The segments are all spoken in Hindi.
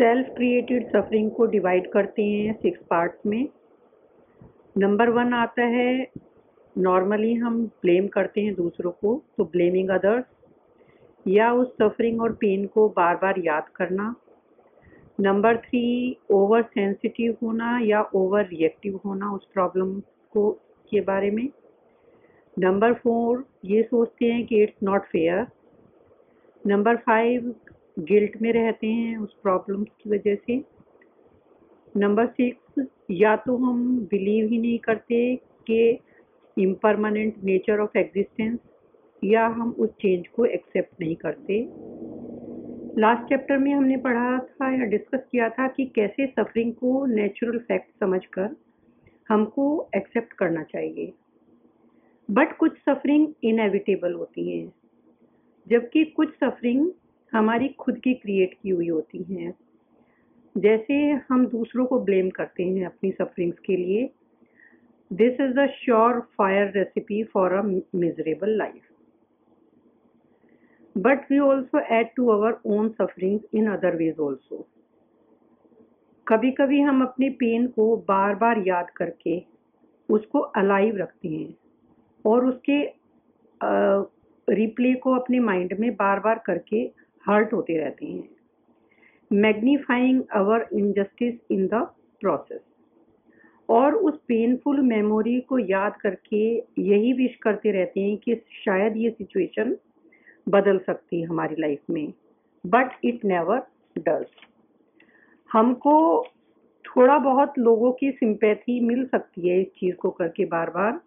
सेल्फ क्रिएटेड सफरिंग को डिवाइड करते हैं सिक्स पार्ट्स में। नंबर वन आता है नॉर्मली हम ब्लेम करते हैं दूसरों को तो ब्लेमिंग अदर्स या उस सफरिंग और पेन को बार बार याद करना। नंबर थ्री ओवर सेंसिटिव होना या ओवर रिएक्टिव होना उस प्रॉब्लम को, के बारे में। नंबर फोर ये सोचते हैं कि it's not fair number five guilt में रहते हैं उस प्रॉब्लम की वजह से। नंबर सिक्स, या तो हम बिलीव ही नहीं करते कि इम्परमानेंट नेचर ऑफ़ एग्जिस्टेंस या हम उस चेंज को एक्सेप्ट नहीं करते। लास्ट चैप्टर में हमने पढ़ा था या डिस्कस किया था कि कैसे सफरिंग को नेचुरल फैक्ट समझकर हमको एक्सेप्ट करना चाहिए। बट कुछ सफरिंग इनएविटेबल होती हैं, जबकि कुछ सफरिंग हमारी खुद की क्रिएट की हुई होती हैं। जैसे हम दूसरों को ब्लेम करते हैं अपनी सफरिंग्स के लिए this is a sure fire recipe for a miserable life but we also add to our own sufferings in other ways also कभी कभी हम अपने पेन को बार बार याद करके उसको अलाइव रखते हैं और उसके रिप्ले को अपने माइंड में बार बार करके हर्ट होते रहते हैं। Magnifying our injustice in the process. और उस पेनफुल मेमोरी को याद करके यही विश करते रहते हैं कि शायद ये सिचुएशन बदल सकती है हमारी लाइफ में। बट इट नेवर डज हमको थोड़ा बहुत लोगों की सिंपैथी मिल सकती है इस चीज़ को करके बार बार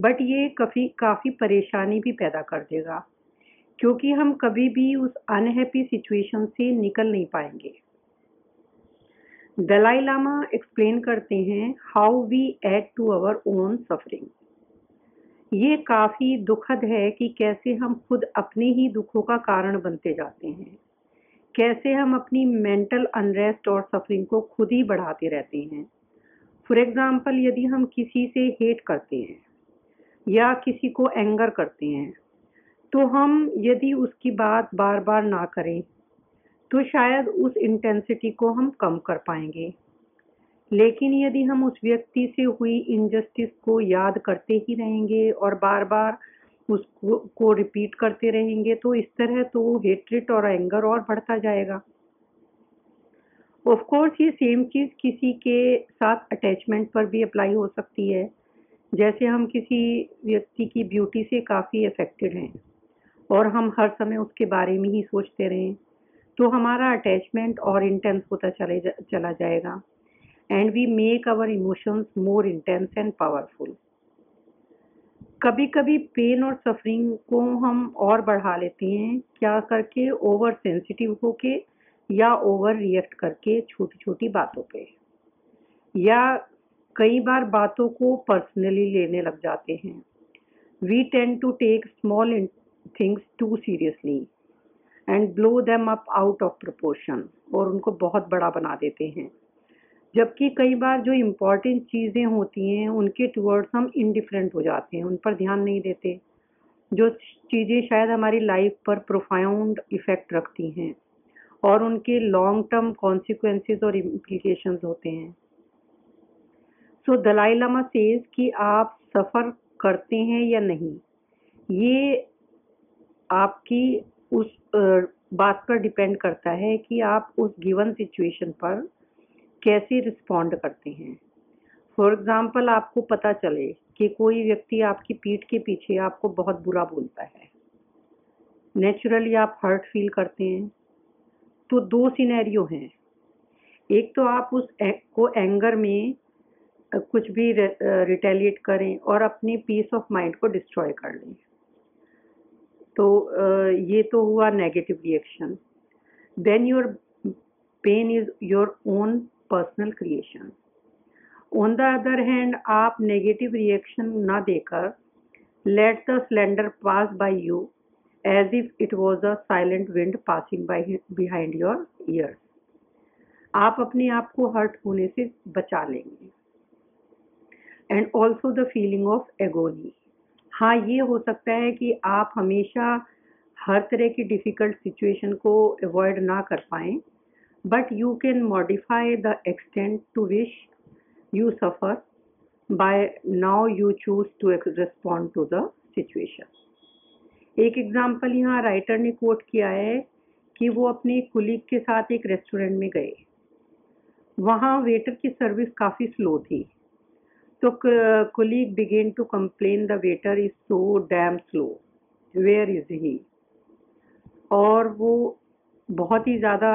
बट ये काफ़ी काफ़ी परेशानी भी पैदा कर देगा। क्योंकि हम कभी भी उस अनहैप्पी सिचुएशन से निकल नहीं पाएँगे। दलाई लामा एक्सप्लेन करते हैं how we add to our own suffering ये काफ़ी दुखद है कि कैसे हम खुद अपने ही दुखों का कारण बनते जाते हैं। कैसे हम अपनी मेंटल अनरेस्ट और सफरिंग को खुद ही बढ़ाते रहते हैं। फॉर एग्ज़ाम्पल यदि हम किसी से हेट करते हैं या किसी को एंगर करते हैं तो हम यदि उसकी बात बार बार ना करें तो शायद उस इंटेंसिटी को हम कम कर पाएँगे। लेकिन यदि हम उस व्यक्ति से हुई इनजस्टिस को याद करते ही रहेंगे और बार बार उसको, को रिपीट करते रहेंगे तो इस तरह तो हेट्रिट और एंगर और बढ़ता जाएगा। ऑफ़ कोर्स ये सेम चीज़ किसी के साथ अटैचमेंट पर भी अप्लाई हो सकती है। जैसे हम किसी व्यक्ति की ब्यूटी से काफ़ी अफेक्टेड हैं। और हम हर समय उसके बारे में ही सोचते रहें तो हमारा अटैचमेंट और इंटेंस होता चले जा, चला जाएगा। And we make our emotions more intense and powerful कभी कभी पेन और सफरिंग को हम और बढ़ा लेते हैं क्या करके? ओवर सेंसिटिव होके या ओवर रिएक्ट करके छोटी छोटी बातों पे। या कई बार बातों को पर्सनली लेने लग जाते हैं। We tend to take small things too seriously and blow them up out of proportion और उनको बहुत बड़ा बना देते हैं। जबकि कई बार जो इम्पोर्टेंट चीज़ें होती हैं, उनके टूवर्ड्स हम इनडिफरेंट हो जाते हैं, उन पर ध्यान नहीं देते। जो चीज़ें शायद हमारी लाइफ पर प्रोफाउंड इफ़ेक्ट रखती हैं और उनके लॉन्ग टर्म कॉन्सिक्वेंसेस और इम्प्लीकेशंस होते हैं। सो दलाई लामा सेज कि आप सफ़र करते हैं या नहीं, ये आपकी उस बात पर डिपेंड करता है कि आप उस गिवन सिचुएशन पर कैसे रिस्पॉन्ड करते हैं। फॉर एग्ज़ाम्पल आपको पता चले कि कोई व्यक्ति आपकी पीठ के पीछे आपको बहुत बुरा बोलता है। नेचुरली आप हर्ट फील करते हैं। तो दो सिनेरियो हैं। एक तो आप उस को एंगर में कुछ भी रिटेलिएट करें और अपनी पीस ऑफ़ माइंड को डिस्ट्रॉय कर लें। तो ये तो हुआ negative reaction then your pain is your own personal creation on the other hand आप नेगेटिव रिएक्शन ना देकर let the cylinder pass by you as if it was a silent wind passing by behind your ears आप अपने आप को हर्ट होने से बचा लेंगे. And also the feeling of agony हाँ ये हो सकता है कि आप हमेशा हर तरह की डिफ़िकल्ट सिचुएशन को अवॉइड ना कर पाएँ but you can modify the extent to which you suffer by now you choose to respond to the situation. एक एग्ज़ाम्पल यहाँ राइटर ने कोट किया है कि वो अपने कुलीग के साथ एक रेस्टोरेंट में गए। वहाँ वेटर की सर्विस काफ़ी स्लो थी। तो colleague began to complain the waiter is so damn slow where is he और वो बहुत ही ज़्यादा,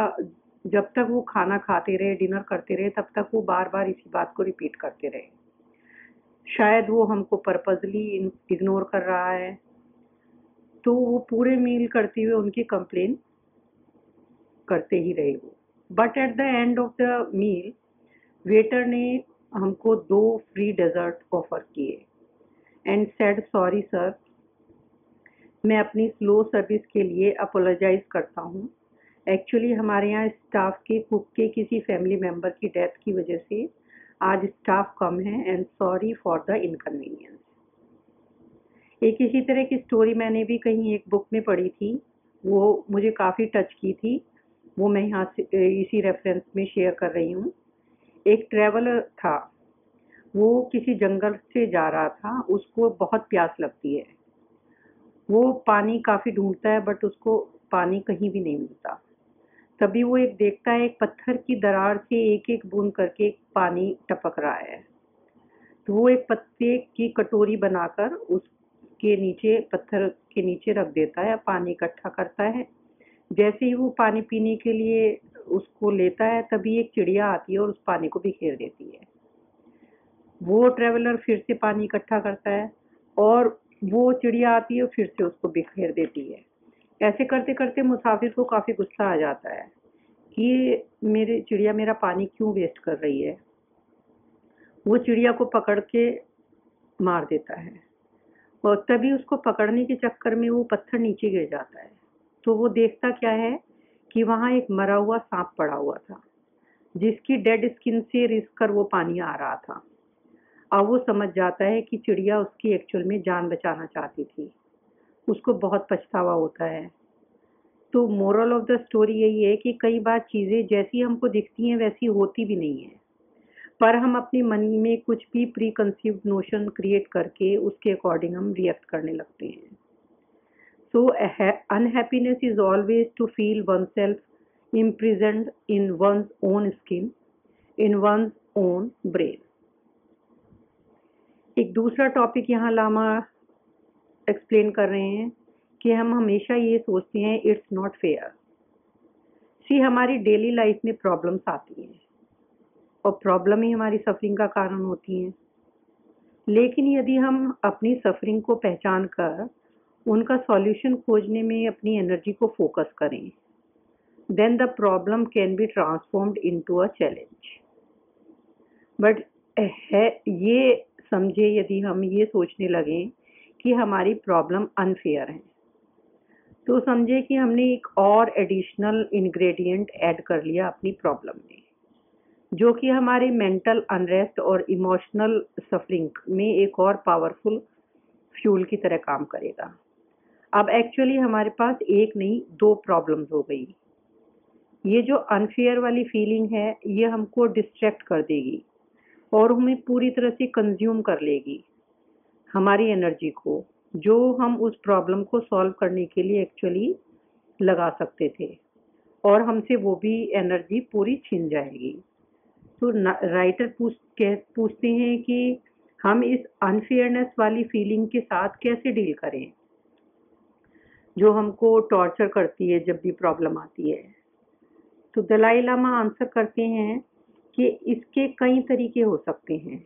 जब तक वो खाना खाते रहे डिनर करते रहे, तब तक वो बार बार इसी बात को रिपीट करते रहे। शायद वो हमको पर्पजली इग्नोर कर रहा है। तो वो पूरे मील करते हुए उनकी कंप्लेन करते ही रहे वो। But at the end of the meal waiter ने हमको दो फ्री डेजर्ट ऑफ़र किए। एंड सेड सॉरी सर मैं अपनी स्लो सर्विस के लिए अपोलोजाइज करता हूँ। एक्चुअली हमारे यहाँ स्टाफ के कुक के किसी फैमिली मेंबर की डेथ की वजह से आज स्टाफ कम है and sorry for the inconvenience एक इसी तरह की स्टोरी मैंने भी कहीं एक बुक में पढ़ी थी। वो मुझे काफ़ी टच की थी। वो मैं यहाँ से, इसी रेफरेंस में शेयर कर रही हूँ। एक ट्रैवलर था, वो किसी जंगल से जा रहा था, उसको बहुत प्यास लगती है। वो पानी काफ़ी ढूंढता है बट उसको पानी कहीं भी नहीं मिलता। तभी वो एक देखता है, एक पत्थर की दरार से एक एक बूंद करके पानी टपक रहा है। तो वो एक पत्ते की कटोरी बनाकर उसके नीचे, पत्थर के नीचे रख देता है, पानी इकट्ठा करता है। जैसे ही वो पानी पीने के लिए उसको लेता है, तभी एक चिड़िया आती है और उस पानी को बिखेर देती है। वो ट्रेवलर फिर से पानी इकट्ठा करता है और वो चिड़िया आती है फिर से उसको बिखेर देती है। ऐसे करते करते मुसाफिर को काफ़ी गुस्सा आ जाता है कि मेरे चिड़िया मेरा पानी क्यों वेस्ट कर रही है? वो चिड़िया को पकड़ के मार देता है और तभी उसको पकड़ने के चक्कर में वो पत्थर नीचे गिर जाता है। तो वो देखता क्या है कि वहाँ एक मरा हुआ सांप पड़ा हुआ था, जिसकी डेड स्किन से रिस कर वो पानी आ रहा था। अब वो समझ जाता है कि चिड़िया उसकी एक्चुअल में जान बचाना चाहती थी। उसको बहुत पछतावा होता है। तो मोरल ऑफ़ द स्टोरी यही है कि कई बार चीज़ें जैसी हमको दिखती हैं, वैसी होती भी नहीं है। पर हम अपने मन में कुछ भी प्री कंसीव नोशन क्रिएट करके उसके अकॉर्डिंग हम रिएक्ट करने लगते हैं। So unhappiness is always to feel oneself imprisoned in one's own skin, in one's own brain. एक दूसरा टॉपिक यहाँ लामा एक्सप्लेन कर रहे हैं कि हम हमेशा ये सोचते हैं इट्स नॉट फेयर सी हमारी डेली लाइफ में प्रॉब्लम्स आती हैं और प्रॉब्लम ही हमारी सफरिंग का कारण होती हैं लेकिन यदि हम अपनी सफरिंग को पहचान कर उनका सॉल्यूशन खोजने में अपनी एनर्जी को फोकस करें। Then the problem can be transformed into a challenge but है, ये समझे यदि हम ये सोचने लगें कि हमारी प्रॉब्लम अनफेयर है तो समझे कि हमने एक और एडिशनल इंग्रेडिएंट ऐड कर लिया अपनी प्रॉब्लम में, जो कि हमारे मेंटल अनरेस्ट और इमोशनल सफरिंग में एक और पावरफुल फ्यूल की तरह काम करेगा। अब एक्चुअली हमारे पास एक नहीं, दो प्रॉब्लम्स हो गई। ये जो अनफेयर वाली फीलिंग है, ये हमको डिस्ट्रैक्ट कर देगी और हमें पूरी तरह से कंज्यूम कर लेगी हमारी एनर्जी को, जो हम उस प्रॉब्लम को सॉल्व करने के लिए एक्चुअली लगा सकते थे और हमसे वो भी एनर्जी पूरी छिन जाएगी। तो राइटर पूछ, कह, पूछते हैं कि हम इस अनफेयरनेस वाली फीलिंग के साथ कैसे डील करें? जो हमको टॉर्चर करती है जब भी प्रॉब्लम आती है। तो दलाई लामा आंसर करते हैं कि इसके कई तरीके हो सकते हैं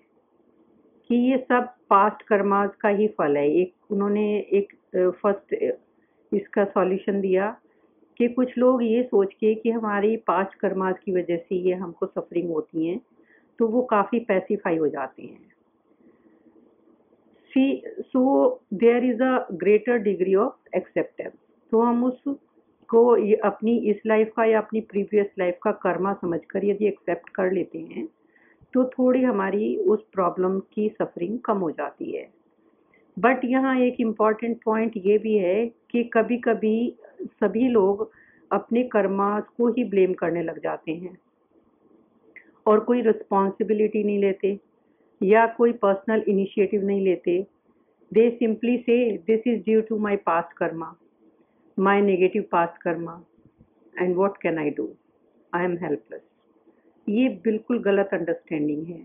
कि ये सब पास्ट कर्माज का ही फल है। एक, उन्होंने एक फ़र्स्ट इसका सॉल्यूशन दिया कि कुछ लोग ये सोच के कि हमारी पास्ट कर्माज की वजह से ये हमको सफरिंग होती हैं तो वो काफ़ी पैसिफाई हो जाते हैं। See so there is a greater degree of acceptance तो हम उसको अपनी इस लाइफ का या अपनी प्रीवियस लाइफ का कर्मा समझकर यदि एक्सेप्ट कर लेते हैं तो थोड़ी हमारी उस प्रॉब्लम की सफरिंग कम हो जाती है। बट यहाँ एक इंपॉर्टेंट पॉइंट ये भी है कि कभी कभी सभी लोग अपने कर्मास को ही ब्लेम करने लग जाते हैं और कोई रिस्पॉन्सिबिलिटी नहीं लेते। या कोई पर्सनल इनिशिएटिव नहीं लेते। They simply say this is due to my past karma my negative past karma and what can I do I am helpless ये बिल्कुल गलत अंडरस्टैंडिंग है।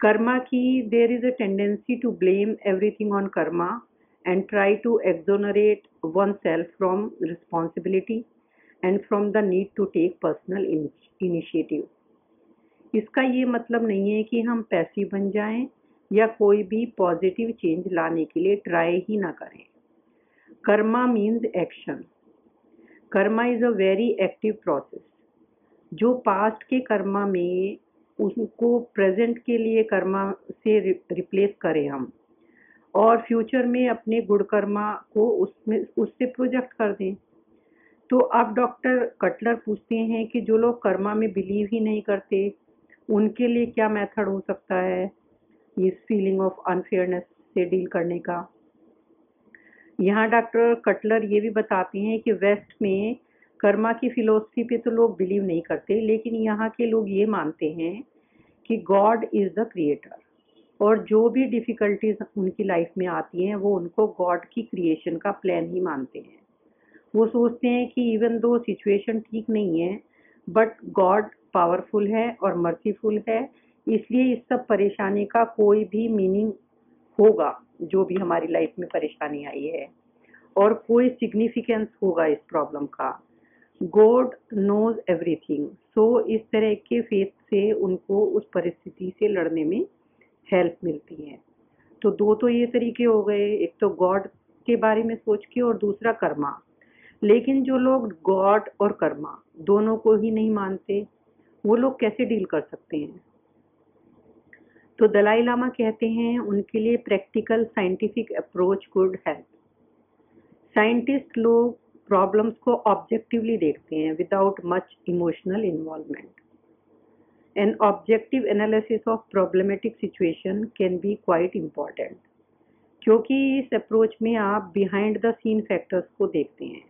कर्मा की there is a tendency to blame everything on karma and try to exonerate oneself from responsibility and from the need to take personal initiative. इसका ये मतलब नहीं है कि हम पैसिव बन जाएँ या कोई भी पॉजिटिव चेंज लाने के लिए ट्राई ही ना करें। Karma means action karma is a very active process जो पास्ट के कर्मा में उसको प्रेजेंट के लिए कर्मा से रिप्लेस करें हम। और फ्यूचर में अपने गुण कर्मा को उसमें, उससे प्रोजेक्ट कर दें। तो अब डॉक्टर कटलर पूछते हैं कि जो लोग कर्मा में बिलीव ही नहीं करते उनके लिए क्या मेथड हो सकता है? इस फीलिंग ऑफ़ अनफेयरनेस से डील करने का। यहाँ डॉक्टर कटलर ये भी बताते हैं कि वेस्ट में कर्मा की फिलोसफी पे तो लोग बिलीव नहीं करते, लेकिन यहाँ के लोग ये मानते हैं कि गॉड इज़ द क्रिएटर और जो भी डिफ़िकल्टीज उनकी लाइफ में आती हैं, वो उनको गॉड की क्रिएशन का प्लान ही मानते हैं। वो सोचते हैं कि इवन दो सिचुएशन ठीक नहीं है बट गॉड पावरफुल है और मर्सीफुल है। इसलिए इस सब परेशानी का कोई भी मीनिंग होगा, जो भी हमारी लाइफ में परेशानी आई है। और कोई सिग्निफिकेंस होगा इस प्रॉब्लम का। गॉड नोज़ एवरीथिंग सो इस तरह के फेथ से उनको उस परिस्थिति से लड़ने में हेल्प मिलती है। तो दो तो ये तरीके हो गए। एक तो गॉड के बारे में सोच के और दूसरा कर्मा। लेकिन जो लोग गॉड और कर्मा, दोनों को ही नहीं मानते वो लोग कैसे डील कर सकते हैं? तो दलाई लामा कहते हैं, उनके लिए practical scientific approach good help. Scientist लोग प्रॉब्लम्स को ऑब्जेक्टिवली देखते हैं without much emotional involvement. An objective analysis of problematic situation can be quite important क्योंकि इस अप्रोच में आप बिहाइंड द सीन फैक्टर्स को देखते हैं।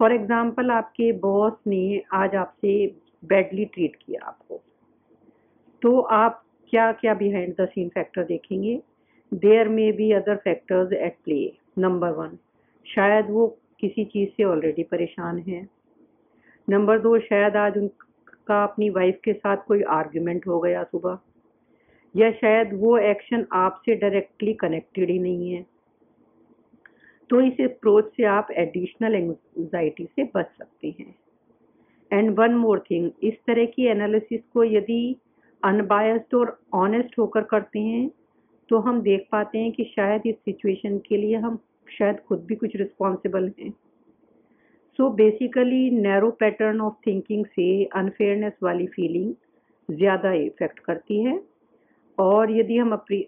फॉर एग्ज़ाम्पल आपके बॉस ने आज आपसे बैडली ट्रीट किया आपको। तो आप क्या क्या बिहाइंड द सीन फैक्टर देखेंगे? There may be other factors at play number one शायद वो किसी चीज़ से ऑलरेडी परेशान है। नंबर दो शायद आज उनका अपनी वाइफ के साथ कोई आर्ग्यूमेंट हो गया सुबह। या शायद वो एक्शन आपसे डायरेक्टली कनेक्टेड ही नहीं है। तो इस अप्रोच से आप एडिशनल एंजाइटी से बच सकते हैं। एंड वन मोर थिंग इस तरह की एनालिसिस को यदि अनबायस्ड और ऑनेस्ट होकर करते हैं तो हम देख पाते हैं कि शायद इस सिचुएशन के लिए हम शायद खुद भी कुछ रिस्पॉन्सिबल हैं। So basically narrow pattern of thinking से अनफेयरनेस वाली फीलिंग ज़्यादा इफ़ेक्ट करती है। और यदि हम अपनी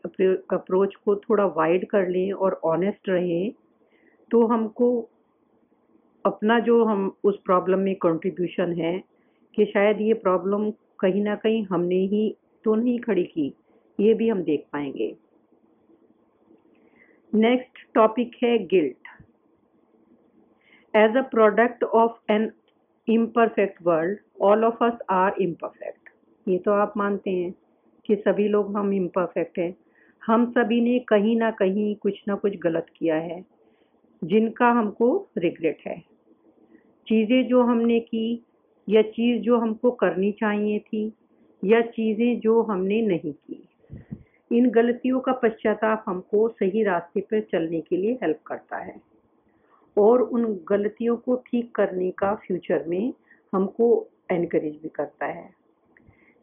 अप्रोच को थोड़ा वाइड कर लें और ऑनेस्ट रहें तो हमको अपना जो हम उस प्रॉब्लम में कंट्रीब्यूशन है कि शायद ये प्रॉब्लम कहीं ना कहीं हमने ही तो नहीं खड़ी की, ये भी हम देख पाएँगे। नेक्स्ट टॉपिक है guilt as a product of an imperfect world all of us are imperfect ये तो आप मानते हैं कि सभी लोग हम इम्परफेक्ट हैं। हम सभी ने कहीं ना कहीं कुछ ना कुछ गलत किया है, जिनका हमको रिग्रेट है। चीज़ें जो हमने की, या चीज़ जो हमको करनी चाहिए थी, या चीज़ें जो हमने नहीं की। इन गलतियों का पश्चाताप हमको सही रास्ते पर चलने के लिए हेल्प करता है। और उन गलतियों को ठीक करने का फ्यूचर में हमको एनकरेज भी करता है।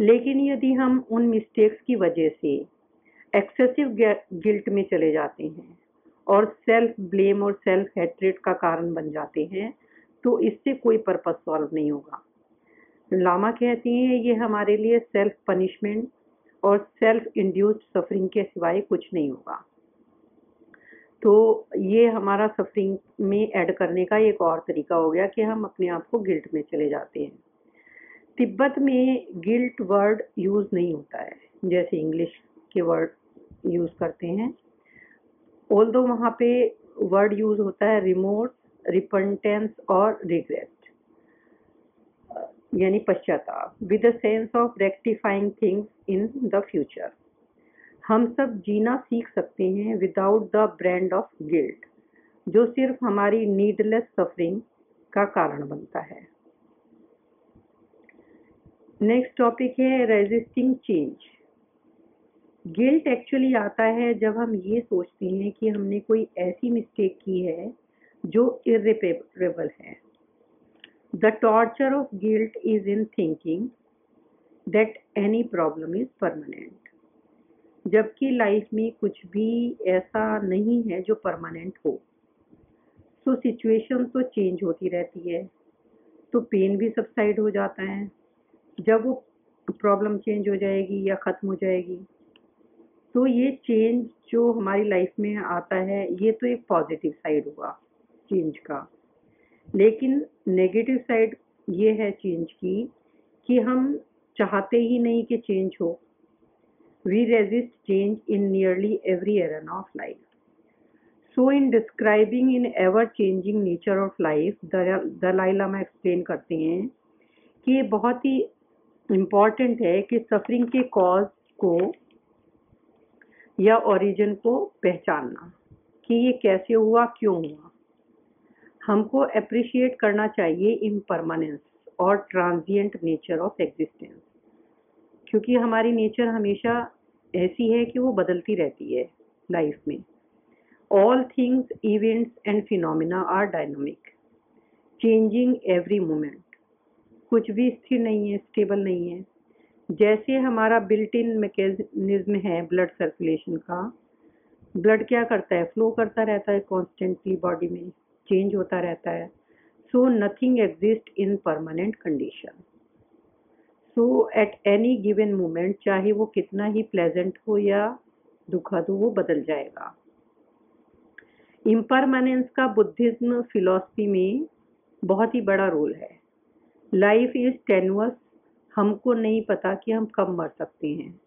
लेकिन यदि हम उन मिस्टेक्स की वजह से एक्सेसिव गिल्ट में चले जाते हैं और सेल्फ ब्लेम और सेल्फ हेट्रेट का कारण बन जाते हैं तो इससे कोई पर्पज़ सॉल्व नहीं होगा। लामा कहते हैं, ये हमारे लिए सेल्फ पनिशमेंट और सेल्फ इंड्यूस्ड सफरिंग के सिवाय कुछ नहीं होगा। तो ये हमारा सफरिंग में ऐड करने का एक और तरीका हो गया कि हम अपने आप को गिल्ट में चले जाते हैं। तिब्बत में गिल्ट वर्ड यूज़ नहीं होता है। जैसे इंग्लिश के वर्ड यूज़ करते हैं ऑल दो वहाँ पे वर्ड यूज़ होता है रिमोर्स रिपेंटेंस और रिग्रेट यानी पश्चाताप. With sense of rectifying things in the future हम सब जीना सीख सकते हैं without the brand of guilt जो सिर्फ़ हमारी नीडलेस सफरिंग का कारण बनता है। नेक्स्ट टॉपिक है रेजिस्टिंग चेंज गिल्ट एक्चुअली आता है जब हम ये सोचते हैं कि हमने कोई ऐसी मिस्टेक की है जो इरिपेरेबल है। The torture of guilt is in thinking that any problem is permanent जबकि लाइफ में कुछ भी ऐसा नहीं है जो परमानेंट हो। सो सिचुएशन तो चेंज होती रहती है तो पेन भी सबसाइड हो जाता है। जब वो प्रॉब्लम चेंज हो जाएगी या ख़त्म हो जाएगी तो ये चेंज जो हमारी लाइफ में आता है, ये तो एक पॉजिटिव साइड हुआ। चेंज का। लेकिन नेगेटिव साइड ये है चेंज की, कि हम चाहते ही नहीं कि चेंज हो। We resist change in nearly every area of life so in describing in ever changing nature of life Dalai Lama explain करते हैं कि ये बहुत ही इंपॉर्टेंट है कि सफरिंग के कॉज को या ओरिजिन को पहचानना। कि ये कैसे हुआ, क्यों हुआ। हमको अप्रिशिएट करना चाहिए इम्परमानेंस और ट्रांजिएंट नेचर ऑफ़ एग्जिस्टेंस क्योंकि हमारी नेचर हमेशा ऐसी है कि वो बदलती रहती है लाइफ में. All things events and phenomena are dynamic changing every moment कुछ भी स्थिर नहीं है स्टेबल नहीं है. जैसे हमारा बिल्ट इन मैकेनिज्म है ब्लड सर्कुलेशन का ब्लड क्या करता है? फ्लो करता रहता है कॉन्स्टेंटली बॉडी में. चेंज होता रहता है। So nothing exist in permanent condition so at any given moment चाहे वो कितना ही प्लेजेंट हो या दुखद हो, वो बदल जाएगा। इम्परमानेंस का बुद्धिज्म फिलॉसफी में बहुत ही बड़ा रोल है। लाइफ इज़ टेनुअस हमको नहीं पता कि हम कब मर सकते हैं।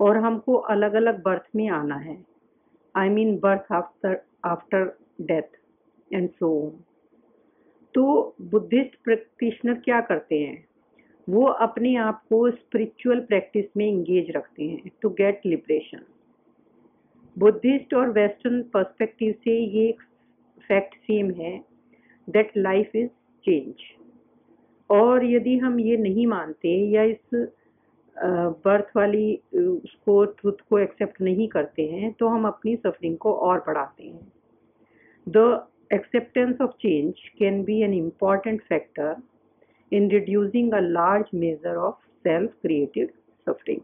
और हमको अलग अलग बर्थ में आना है। I mean birth after after death and so तो बुद्धिस्ट प्रैक्टिशनर क्या करते हैं? वो अपने आप को स्पिरिचुअल प्रैक्टिस में इंगेज रखते हैं टू गेट लिबरेशन बुद्धिस्ट और वेस्टर्न पर्सपेक्टिव से ये फैक्ट सेम है दैट लाइफ इज़ चेंज और यदि हम ये नहीं मानते या इस बर्थ वाली उसको ट्रुथ को एक्सेप्ट नहीं करते हैं तो हम अपनी सफरिंग को और बढ़ाते हैं। The acceptance of change can be an important factor in reducing a large measure of self-created suffering.